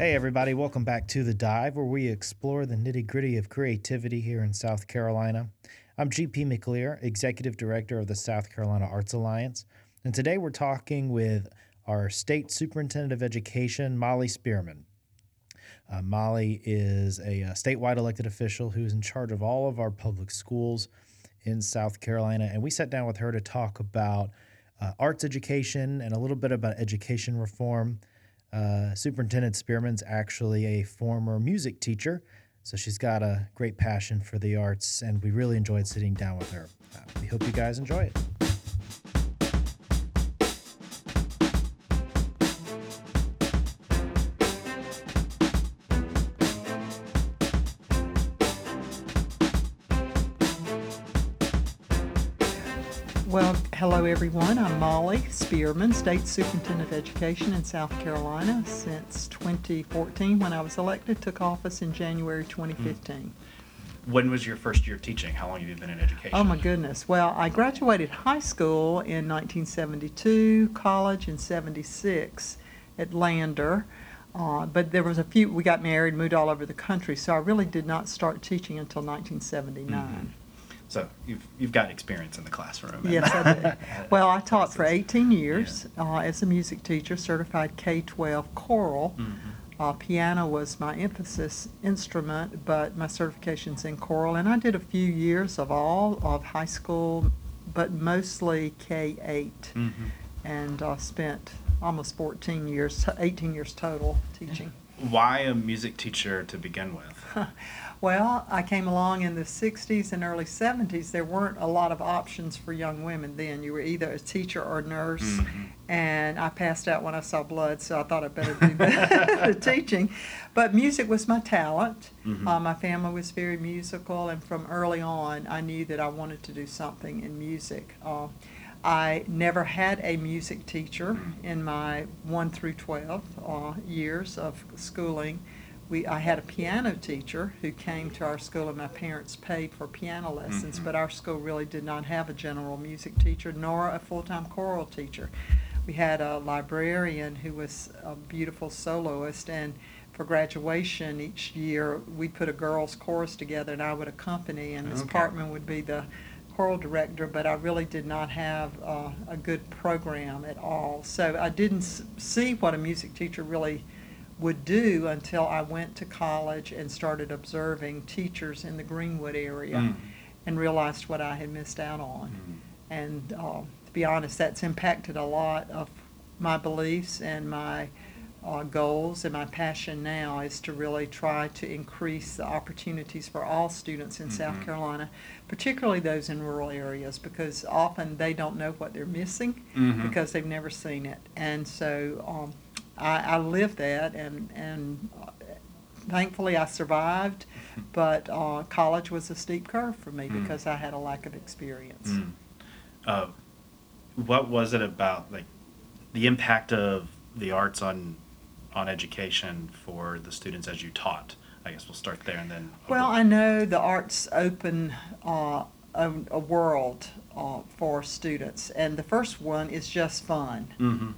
Hey, everybody, welcome back to The Dive, where we explore the nitty gritty of creativity here in South Carolina. I'm GP McLeer, Executive Director of the South Carolina Arts Alliance, and today we're talking with our State Superintendent of Education, Molly Spearman. Uh, Molly is a, a statewide elected official who is in charge of all of our public schools in South Carolina, and we sat down with her to talk about uh, arts education and a little bit about education reform. Uh, Superintendent Spearman's actually a former music teacher, so she's got a great passion for the arts, and we really enjoyed sitting down with her. Uh, we hope you guys enjoy it. Hello everyone. I'm Molly Spearman, State Superintendent of Education in South Carolina since 2014 when I was elected, took office in January 2015. When was your first year teaching? How long have you been in education? Oh my goodness. Well, I graduated high school in 1972, college in 76 at Lander. Uh, but there was a few, we got married, moved all over the country, so I really did not start teaching until 1979. So you've you've got experience in the classroom. Yes, I did. Well, I taught for 18 years uh, as a music teacher, certified K-12 choral. Mhm. Uh, piano was my emphasis instrument, but my certification's in choral, and I did a few years of all of high school, but mostly K-8, Mhm. and uh, spent almost 14 years, 18 years total teaching. Why a music teacher to begin with? Well, I came along in the 60s and early 70s. There weren't a lot of options for young women then. You were either a teacher or a nurse, Mhm. and I passed out when I saw blood, so I thought I'd better do the, the teaching. But music was my talent. Mhm. Uh, my family was very musical, and from early on, I knew that I wanted to do something in music. Uh, I never had a music teacher in my 1 through 12 uh, years of schooling. We, I had a piano teacher who came to our school, and my parents paid for piano lessons, Mhm. but our school really did not have a general music teacher nor a full time choral teacher. We had a librarian who was a beautiful soloist, and for graduation each year, we put a girls' chorus together, and I would accompany, and Miss Okay. Parkman would be the choral director, but I really did not have uh, a good program at all. So I didn't s- see what a music teacher really would do until I went to college and started observing teachers in the Greenwood area Mm. and realized what I had missed out on. Mhm. And uh, to be honest, that's impacted a lot of my beliefs and my uh, goals and my passion now is to really try to increase the opportunities for all students in South Mhm. Carolina, particularly those in rural areas, because often they don't know what they're missing Mhm. because they've never seen it. And so um, I, I live that, and and thankfully I survived. But uh, college was a steep curve for me Mm. because I had a lack of experience. Mm. Uh, what was it about like the impact of the arts on on education for the students as you taught? I guess we'll start there and then. Well, I know the arts open uh, a, a world uh, for students, and the first one is just fun. hmm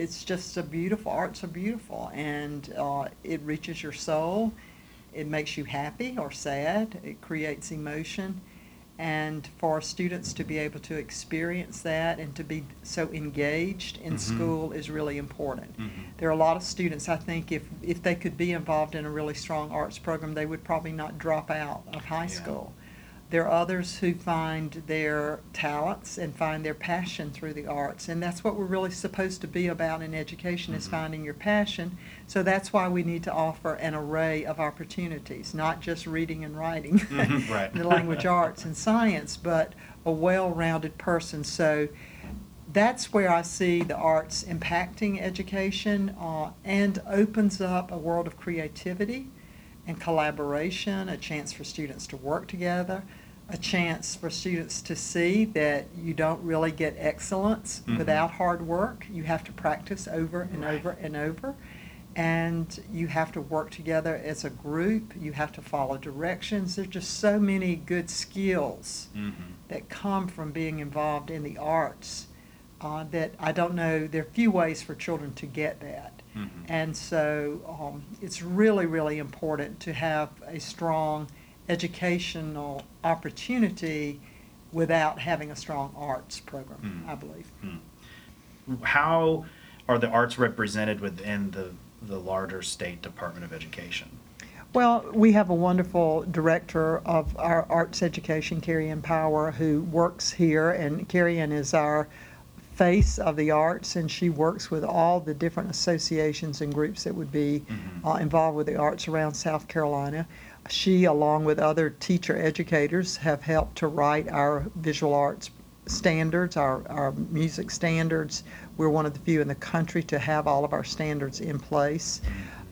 It's just a beautiful. Arts are beautiful, and uh, it reaches your soul. It makes you happy or sad. It creates emotion, and for students to be able to experience that and to be so engaged in Mhm. school is really important. Mhm. There are a lot of students, I think, if, if they could be involved in a really strong arts program, they would probably not drop out of high Yeah. school. There are others who find their talents and find their passion through the arts, and that's what we're really supposed to be about in education is Mhm. finding your passion. So that's why we need to offer an array of opportunities, not just reading and writing, Mhm, right. the language arts and science, but a well-rounded person. So that's where I see the arts impacting education uh, and opens up a world of creativity and collaboration, a chance for students to work together, a chance for students to see that you don't really get excellence Mhm. without hard work. You have to practice over and Right. over and over. And you have to work together as a group. You have to follow directions. There's just so many good skills Mhm. that come from being involved in the arts uh, that I don't know. There are few ways for children to get that. Mhm. And so um, it's really, really important to have a strong educational opportunity without having a strong arts program, Mm. I believe. How are the arts represented within the, the larger state Department of Education? Well, we have a wonderful director of our arts education, Carrie Ann Power, who works here, and Carrie Ann is our face of the arts, and she works with all the different associations and groups that would be Mhm. uh, involved with the arts around South Carolina. She, along with other teacher educators, have helped to write our visual arts standards, our, our music standards. We're one of the few in the country to have all of our standards in place.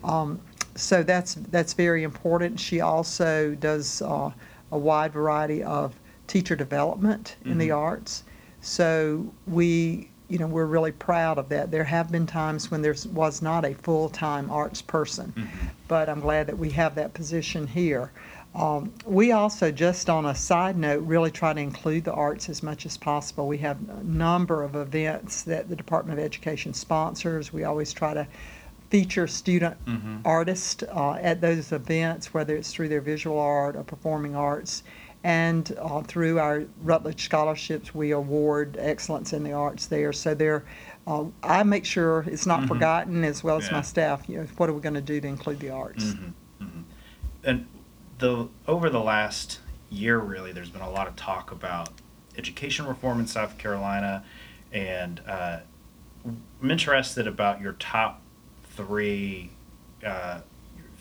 Um, so that's that's very important. She also does uh, a wide variety of teacher development in the Mhm. arts. So we, you know, we're really proud of that. There have been times when there was not a full-time arts person, Mhm. but I'm glad that we have that position here. Um, we also, just on a side note, really try to include the arts as much as possible. We have a number of events that the Department of Education sponsors. We always try to feature student Mhm. artists uh, at those events, whether it's through their visual art or performing arts. And uh, through our Rutledge scholarships, we award excellence in the arts there. So there, uh, I make sure it's not Mhm. forgotten, as well as Yeah. my staff. You know, what are we going to do to include the arts? Mhm, mhm. And the over the last year, really, there's been a lot of talk about education reform in South Carolina, and uh, I'm interested about your top three, uh,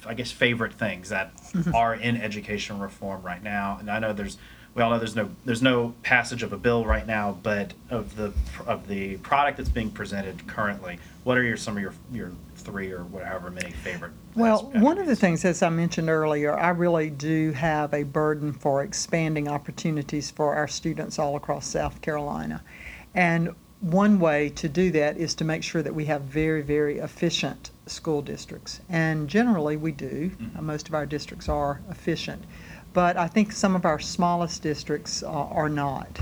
I guess, favorite things that Mhm. are in education reform right now. And I know there's we all know there's no there's no passage of a bill right now, but of the of the product that's being presented currently, what are your some of your your three or whatever many favorite? Well, one of the things, as I mentioned earlier, I really do have a burden for expanding opportunities for our students all across South Carolina. And one way to do that is to make sure that we have very, very efficient school districts. And generally, we do. Mhm. Uh, Most of our districts are efficient. But I think some of our smallest districts uh, are not.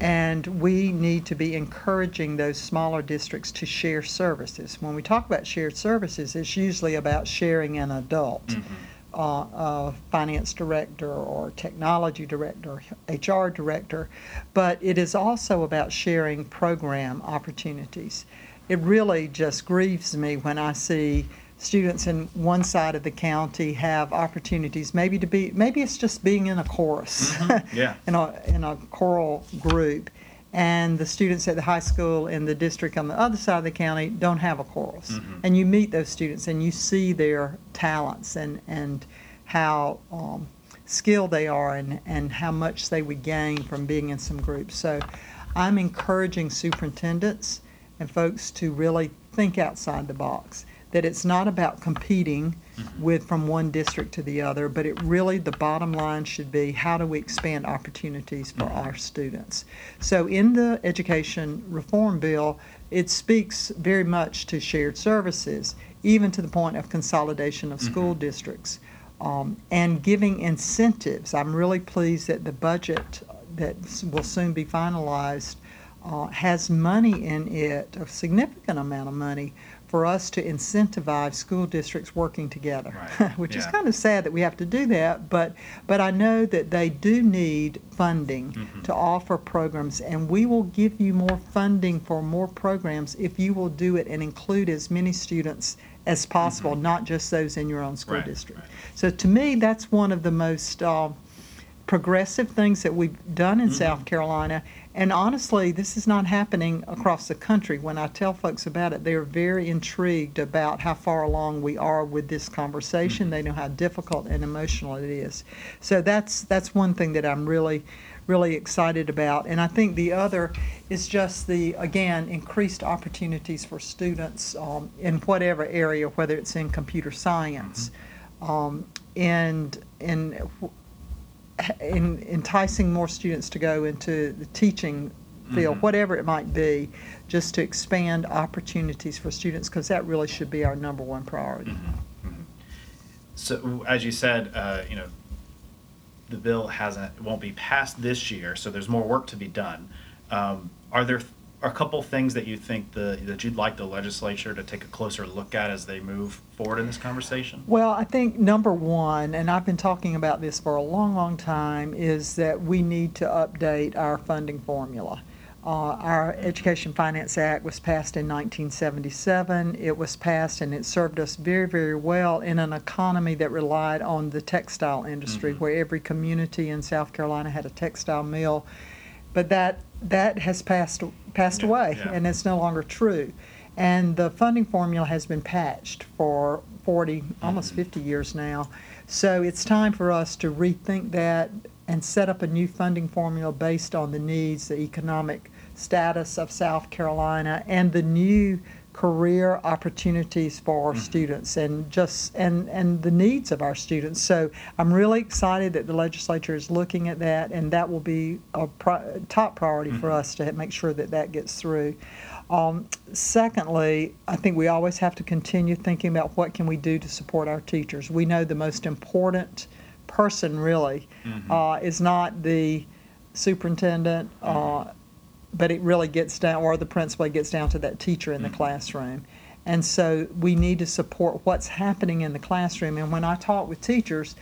And we need to be encouraging those smaller districts to share services. When we talk about shared services, it's usually about sharing an adult, Mhm. Uh, a finance director or technology director, HR director, but it is also about sharing program opportunities. It really just grieves me when I see students in one side of the county have opportunities maybe to be maybe it's just being in a chorus Mhm. Yeah. in a in a choral group and the students at the high school in the district on the other side of the county don't have a chorus. Mhm. and you meet those students and you see their talents and and how um, skilled they are and and how much they would gain from being in some groups. So i'm encouraging superintendents and folks to really think outside the box that it's not about competing Mhm. with from one district to the other, but it really, the bottom line should be how do we expand opportunities for Mhm. our students? So in the education reform bill, it speaks very much to shared services, even to the point of consolidation of school Mhm. districts. Um, and giving incentives. I'm really pleased that the budget that will soon be finalized uh, has money in it, a significant amount of money, for us to incentivize school districts working together. Right, Which is kind of sad that we have to do that, but, but I know that they do need funding Mhm. to offer programs, and we will give you more funding for more programs if you will do it and include as many students as possible, Mhm. not just those in your own school Right, district. right. So to me, that's one of the most uh, progressive things that we've done in Mhm. South Carolina. And honestly, this is not happening across the country. When I tell folks about it, they're very intrigued about how far along we are with this conversation. Mhm. They know how difficult and emotional it is. So that's that's one thing that I'm really really excited about. And I think the other is just the again increased opportunities for students um, in whatever area, whether it's in computer science, um, and in in enticing more students to go into the teaching field, Mhm. whatever it might be, just to expand opportunities for students, because that really should be our number one priority. Mhm, mhm. So, as you said, uh, you know, the bill hasn't, won't be passed this year, so there's more work to be done. Um, Are there, are a couple things that you think the that you'd like the legislature to take a closer look at as they move forward in this conversation? Well, I think number one, and I've been talking about this for a long, long time, is that we need to update our funding formula. Uh, our Education Finance Act was passed in 1977. It was passed and it served us very, very well in an economy that relied on the textile industry, Mhm. where every community in South Carolina had a textile mill. But that that has passed passed Yeah, away, yeah. and it's no longer true. And the funding formula has been patched for 40, almost Mhm. 50 years now. So it's time for us to rethink that and set up a new funding formula based on the needs, the economic status of South Carolina, and the new career opportunities for our Mhm. students and just and and the needs of our students. So I'm really excited that the legislature is looking at that, and that will be a pri- top priority for Mhm. us to make sure that that gets through. Um, secondly, I think we always have to continue thinking about what can we do to support our teachers. We know the most important person really Mhm. uh, is not the superintendent, uh, but it really gets down, or the principal, gets down to that teacher in the Mhm. classroom. And so we need to support what's happening in the classroom. And when I talk with teachers,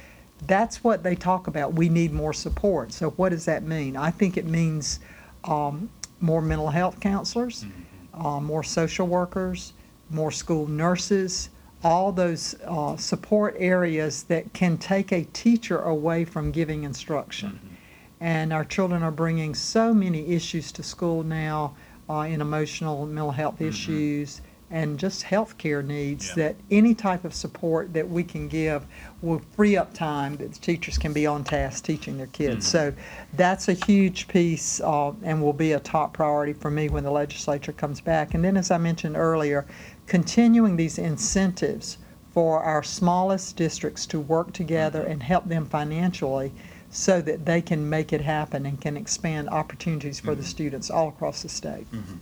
that's what they talk about. We need more support. So what does that mean? I think it means um, more mental health counselors, Mhm. uh, more social workers, more school nurses, all those uh, support areas that can take a teacher away from giving instruction. And our children are bringing so many issues to school now uh, in emotional and mental health Mhm. issues and just health care needs Yeah. that any type of support that we can give will free up time that the teachers can be on task teaching their kids. Mhm. So that's a huge piece uh, and will be a top priority for me when the legislature comes back. And then, as I mentioned earlier, continuing these incentives for our smallest districts to work together and help them financially so that they can make it happen and can expand opportunities for the Mhm. students all across the state. Mhm.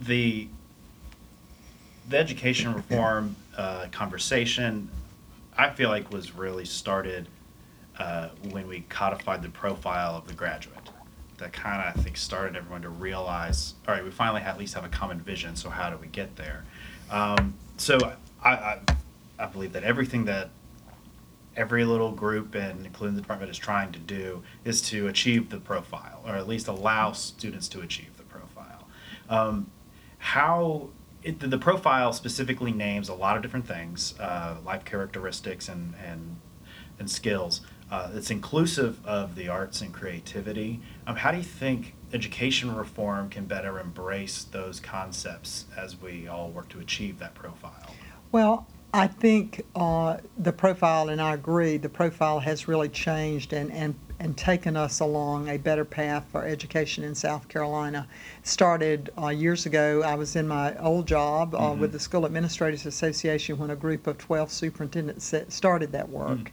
The the education reform uh, conversation, I feel like was really started uh, when we codified the profile of the graduate. That kind of I think started everyone to realize, all right, we finally have, at least have a common vision. So how do we get there? Um, so I, I I believe that everything that every little group and including the department is trying to do is to achieve the profile or at least allow students to achieve the profile. Um, how it, the profile specifically names a lot of different things uh, life characteristics and and and skills. Uh, it's inclusive of the arts and creativity. Um, how do you think education reform can better embrace those concepts as we all work to achieve that profile? Well, I think uh, the profile, and I agree, the profile has really changed and, and, and taken us along a better path for education in South Carolina. Started uh, years ago, I was in my old job uh, Mhm. with the School Administrators Association when a group of 12 superintendents started that work. Mm.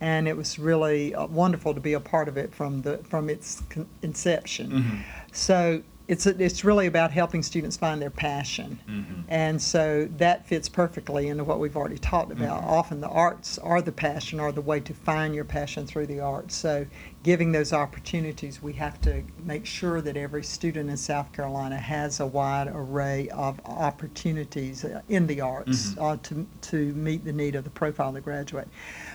And it was really uh, wonderful to be a part of it from, the, from its con- inception. Mhm. So it's, it's really about helping students find their passion. Mhm. And so that fits perfectly into what we've already talked about. Mhm. Often the arts are the passion, are the way to find your passion through the arts. So giving those opportunities, we have to make sure that every student in South Carolina has a wide array of opportunities uh, in the arts Mhm. uh, to, to meet the need of the profile of the graduate.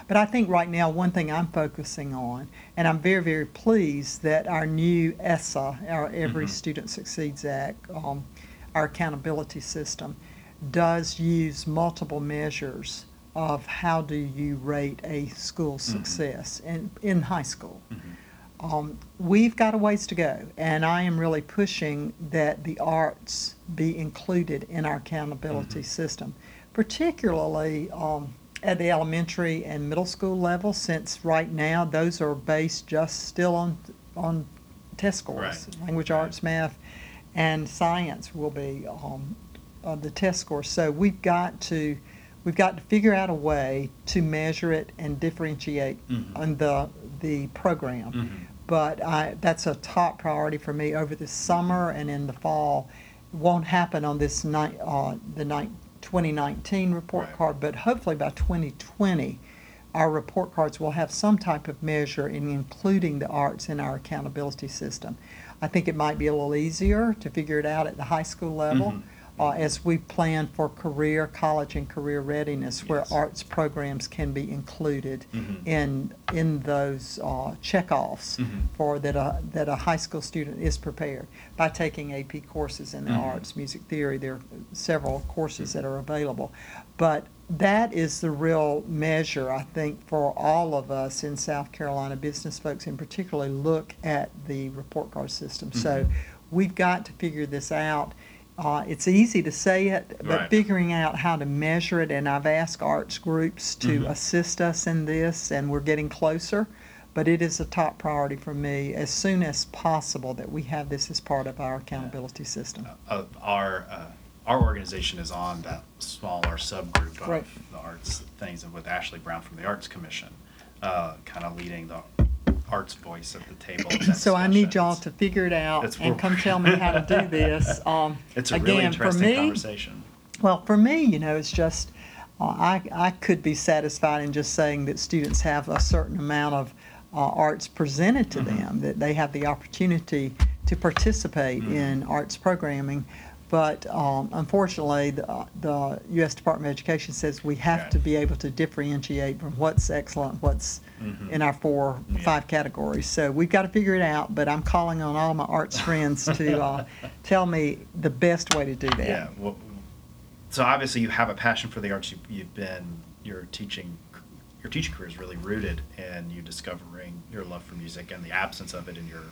But I think right now, one thing I'm focusing on, and I'm very, very pleased that our new ESSA, our Every Mhm. Student Succeeds Act, um, our accountability system, does use multiple measures of how do you rate a school Mhm. success in, in high school. Mhm. Um, we've got a ways to go, and I am really pushing that the arts be included in our accountability Mhm. system, particularly um, at the elementary and middle school level, since right now those are based just still on on test scores. Right. Language Right. arts, math, and science will be um, uh, the test scores. So we've got to we've got to figure out a way to measure it and differentiate Mhm. on the the program. Mhm. But I, that's a top priority for me over the summer and in the fall. It won't happen on this night, uh, the night, 2019 report Right. card, but hopefully by 2020, our report cards will have some type of measure in including the arts in our accountability system. I think it might be a little easier to figure it out at the high school level. Mhm. Uh, as we plan for career, college and career readiness, where Yes. arts programs can be included Mhm. in, in those, uh, checkoffs Mhm. for that a, that a high school student is prepared by taking AP courses in the Mhm. arts, music theory, there are several courses that are available. But that is the real measure, I think, for all of us in South Carolina, business folks in particular, look at the report card system. So Mhm. we've got to figure this out. Uh, it's easy to say it, but Right. figuring out how to measure it, and I've asked arts groups to Mhm. assist us in this, and we're getting closer. But it is a top priority for me as soon as possible that we have this as part of our accountability system. uh, our uh, our organization is on that smaller subgroup of Right. the arts things, and with Ashley Brown from the Arts Commission, uh, kind of leading the arts voice at the table. that So I need y'all to figure it out and come tell me how to do this. Um, It's a really again, for interesting me, conversation. Well, for me, you know, it's just, uh, I, I could be satisfied in just saying that students have a certain amount of uh, arts presented to Mhm. them, that they have the opportunity to participate Mhm. in arts programming. But um, unfortunately, the, the U.S. Department of Education says we have to be able to differentiate from what's excellent, what's Mhm. in our four, Yeah. five categories. So we've got to figure it out, but I'm calling on all my arts friends to uh, tell me the best way to do that. Yeah. Well, so obviously you have a passion for the arts. You've, you've been your teaching your teaching career is really rooted in you discovering your love for music and the absence of it in your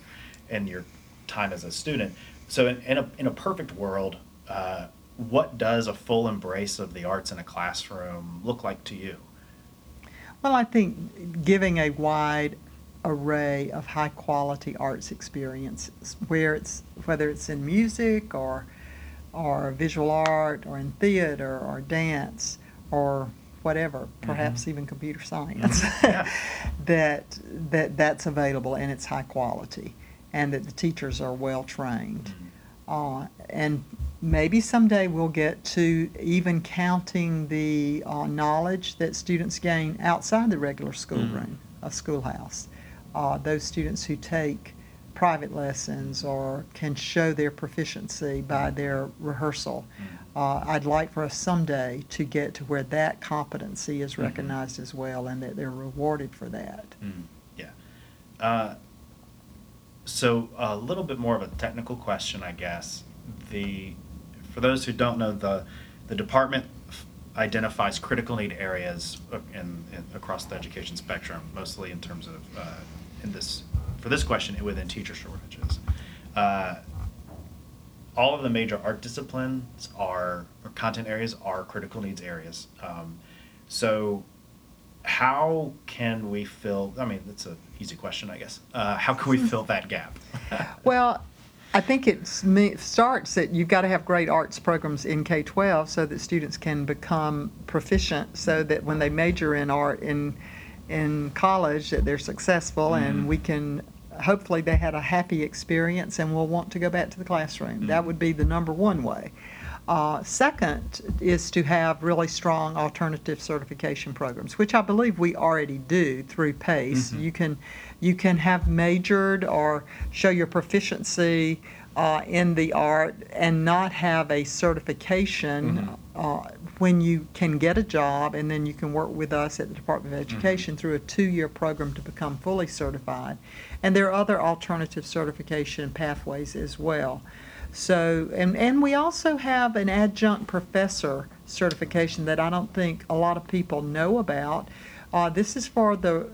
in your time as a student. So in, in a in a perfect world, uh, what does a full embrace of the arts in a classroom look like to you? Well, I think giving a wide array of high quality arts experiences, where it's whether it's in music or or visual art or in theater or dance or whatever, perhaps Mhm. even computer science, Yeah. that that that's available and it's high quality, and that the teachers are well trained. Uh, and maybe someday we'll get to even counting the uh, knowledge that students gain outside the regular schoolroom, a schoolhouse. Uh, those students who take private lessons or can show their proficiency by their rehearsal. Uh, I'd like for us someday to get to where that competency is recognized as well and that they're rewarded for that. Mm, yeah. Uh, so a little bit more of a technical question, I guess. The for those who don't know, the the department identifies critical need areas uh, in, in across the education spectrum, mostly in terms of uh, in this for this question within teacher shortages. Uh, all of the major art disciplines are or content areas are critical needs areas. Um, so how can we fill i mean that's an easy question i guess uh, how can we fill that gap Well, I think it starts that you've got to have great arts programs in K 12 so that students can become proficient so that when they major in art in, in college that they're successful Mhm. and we can hopefully they had a happy experience and will want to go back to the classroom. That Mhm. would be the number one way. Uh, second is to have really strong alternative certification programs, which I believe we already do through PACE. Mhm. You can you can have majored or show your proficiency uh, in the art and not have a certification Mhm. uh, when you can get a job and then you can work with us at the Department of Education through a two-year program to become fully certified. And there are other alternative certification pathways as well. So, and, and we also have an adjunct professor certification that I don't think a lot of people know about. Uh, this is for the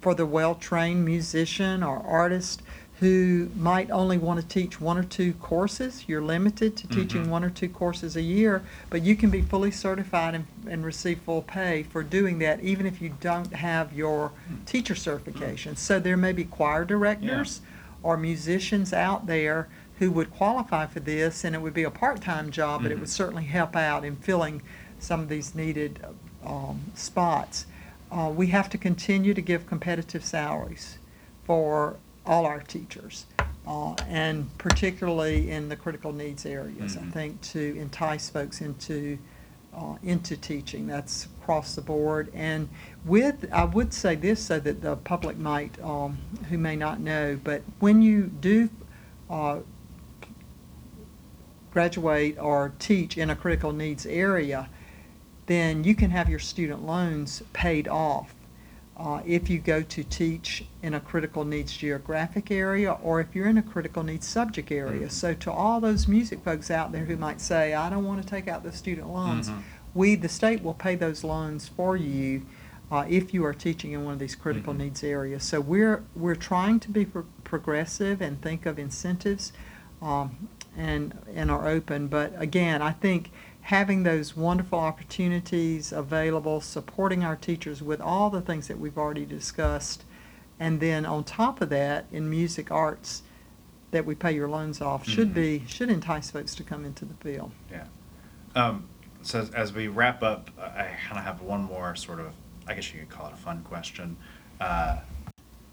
for the well-trained musician or artist who might only want to teach one or two courses. You're limited to teaching Mhm. one or two courses a year, but you can be fully certified and, and receive full pay for doing that, even if you don't have your teacher certification. So there may be choir directors or musicians out there who would qualify for this, and it would be a part-time job, but it Mhm. would certainly help out in filling some of these needed um, spots. Uh, we have to continue to give competitive salaries for all our teachers, uh, and particularly in the critical needs areas. I Mhm. think to entice folks into uh, into teaching. That's across the board. And with, I would say this so that the public might, um, who may not know, but when you do uh, graduate or teach in a critical needs area, then you can have your student loans paid off. Uh, if you go to teach in a critical needs geographic area or if you're in a critical needs subject area. Mhm. So, to all those music folks out there who might say, I don't want to take out the student loans, Mhm. we, the state, will pay those loans for you uh, if you are teaching in one of these critical Mhm. needs areas. So, we're, we're trying to be pro- progressive and think of incentives um, and, and are open. But again, I think having those wonderful opportunities available, supporting our teachers with all the things that we've already discussed, and then on top of that, in music arts, that we pay your loans off should Mhm. be should entice folks to come into the field. Yeah. Um, so as, as we wrap up, I kind of have one more sort of, I guess you could call it a fun question. Uh,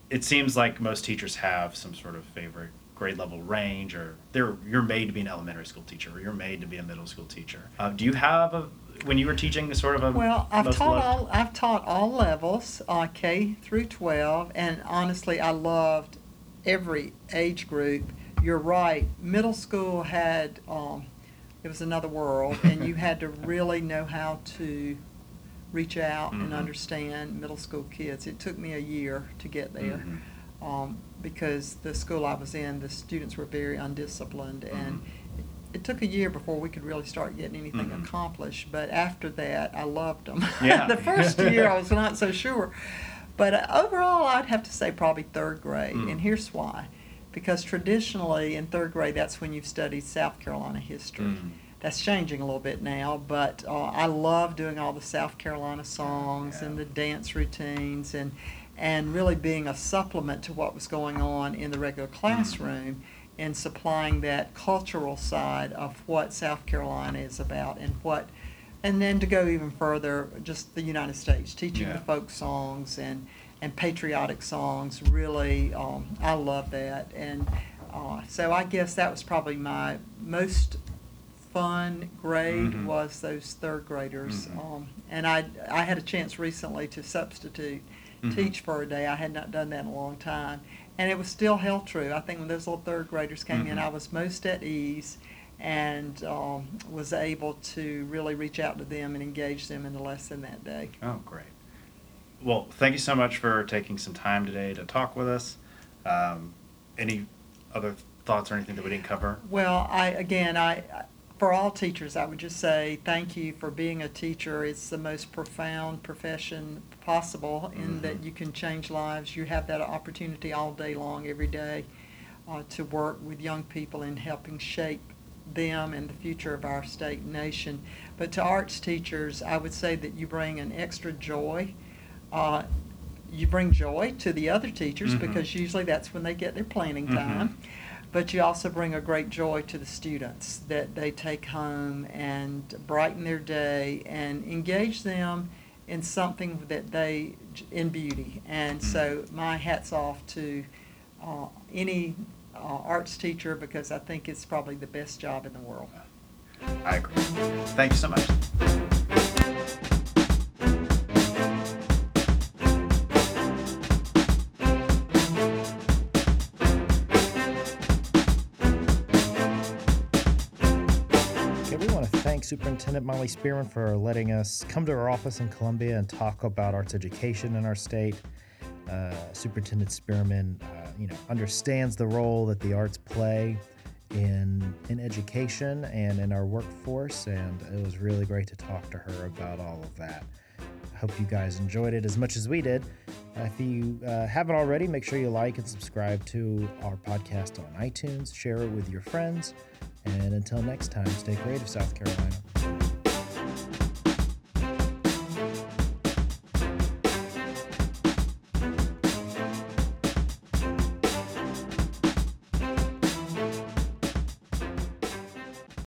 it seems like most teachers have some sort of favorite grade level range, or they're you're made to be an elementary school teacher, or you're made to be a middle school teacher. Uh, do you have a when you were teaching sort of a Well, I've taught all I've taught all levels, uh, K through twelve, and honestly, I loved every age group. You're right. Middle school had um, it was another world, and you had to really know how to reach out and Mhm. understand middle school kids. It took me a year to get there. Mhm. Um, because the school I was in, the students were very undisciplined, and Mhm. it took a year before we could really start getting anything Mhm. accomplished. But after that, I loved them. Yeah. the first year, I was not so sure. But overall, I'd have to say probably third grade. Mm. And here's why. Because traditionally, in third grade, that's when you've studied South Carolina history. Mm. That's changing a little bit now, but uh, I love doing all the South Carolina songs and the dance routines and and really being a supplement to what was going on in the regular Mm-hmm. classroom and supplying that cultural side of what South Carolina is about and what and then to go even further just the United States teaching Yeah. the folk songs and and patriotic songs really um, I love that and uh, so I guess that was probably my most fun grade Mhm. was those third graders Mhm. um, and I I had a chance recently to substitute Mhm. teach for a day I had not done that in a long time and it was still held true I think when those little third graders came in Mhm. I was most at ease and um, was able to really reach out to them and engage them in the lesson that day. Oh, great. Well, thank you so much for taking some time today to talk with us. Um, any other thoughts or anything that we didn't cover? Well, I again, I for all teachers, I would just say thank you for being a teacher. It's the most profound profession possible in that Mhm. you can change lives. You have that opportunity all day long, every day, uh, to work with young people in helping shape them and the future of our state and nation. But to arts teachers, I would say that you bring an extra joy. Uh, you bring joy to the other teachers Mhm. because usually that's when they get their planning Mhm. time. But you also bring a great joy to the students that they take home and brighten their day and engage them in something that they in beauty. And so my hats off to uh, any uh, arts teacher because I think it's probably the best job in the world. I agree. Thank you so much. Okay, we want to thank Superintendent Molly Spearman for letting us come to our office in Columbia and talk about arts education in our state. Uh, Superintendent Spearman, uh, you know, understands the role that the arts play in in education and in our workforce, and it was really great to talk to her about all of that. I hope you guys enjoyed it as much as we did. If you uh, haven't already, make sure you like and subscribe to our podcast on iTunes. Share it with your friends. And until next time, stay creative, South Carolina.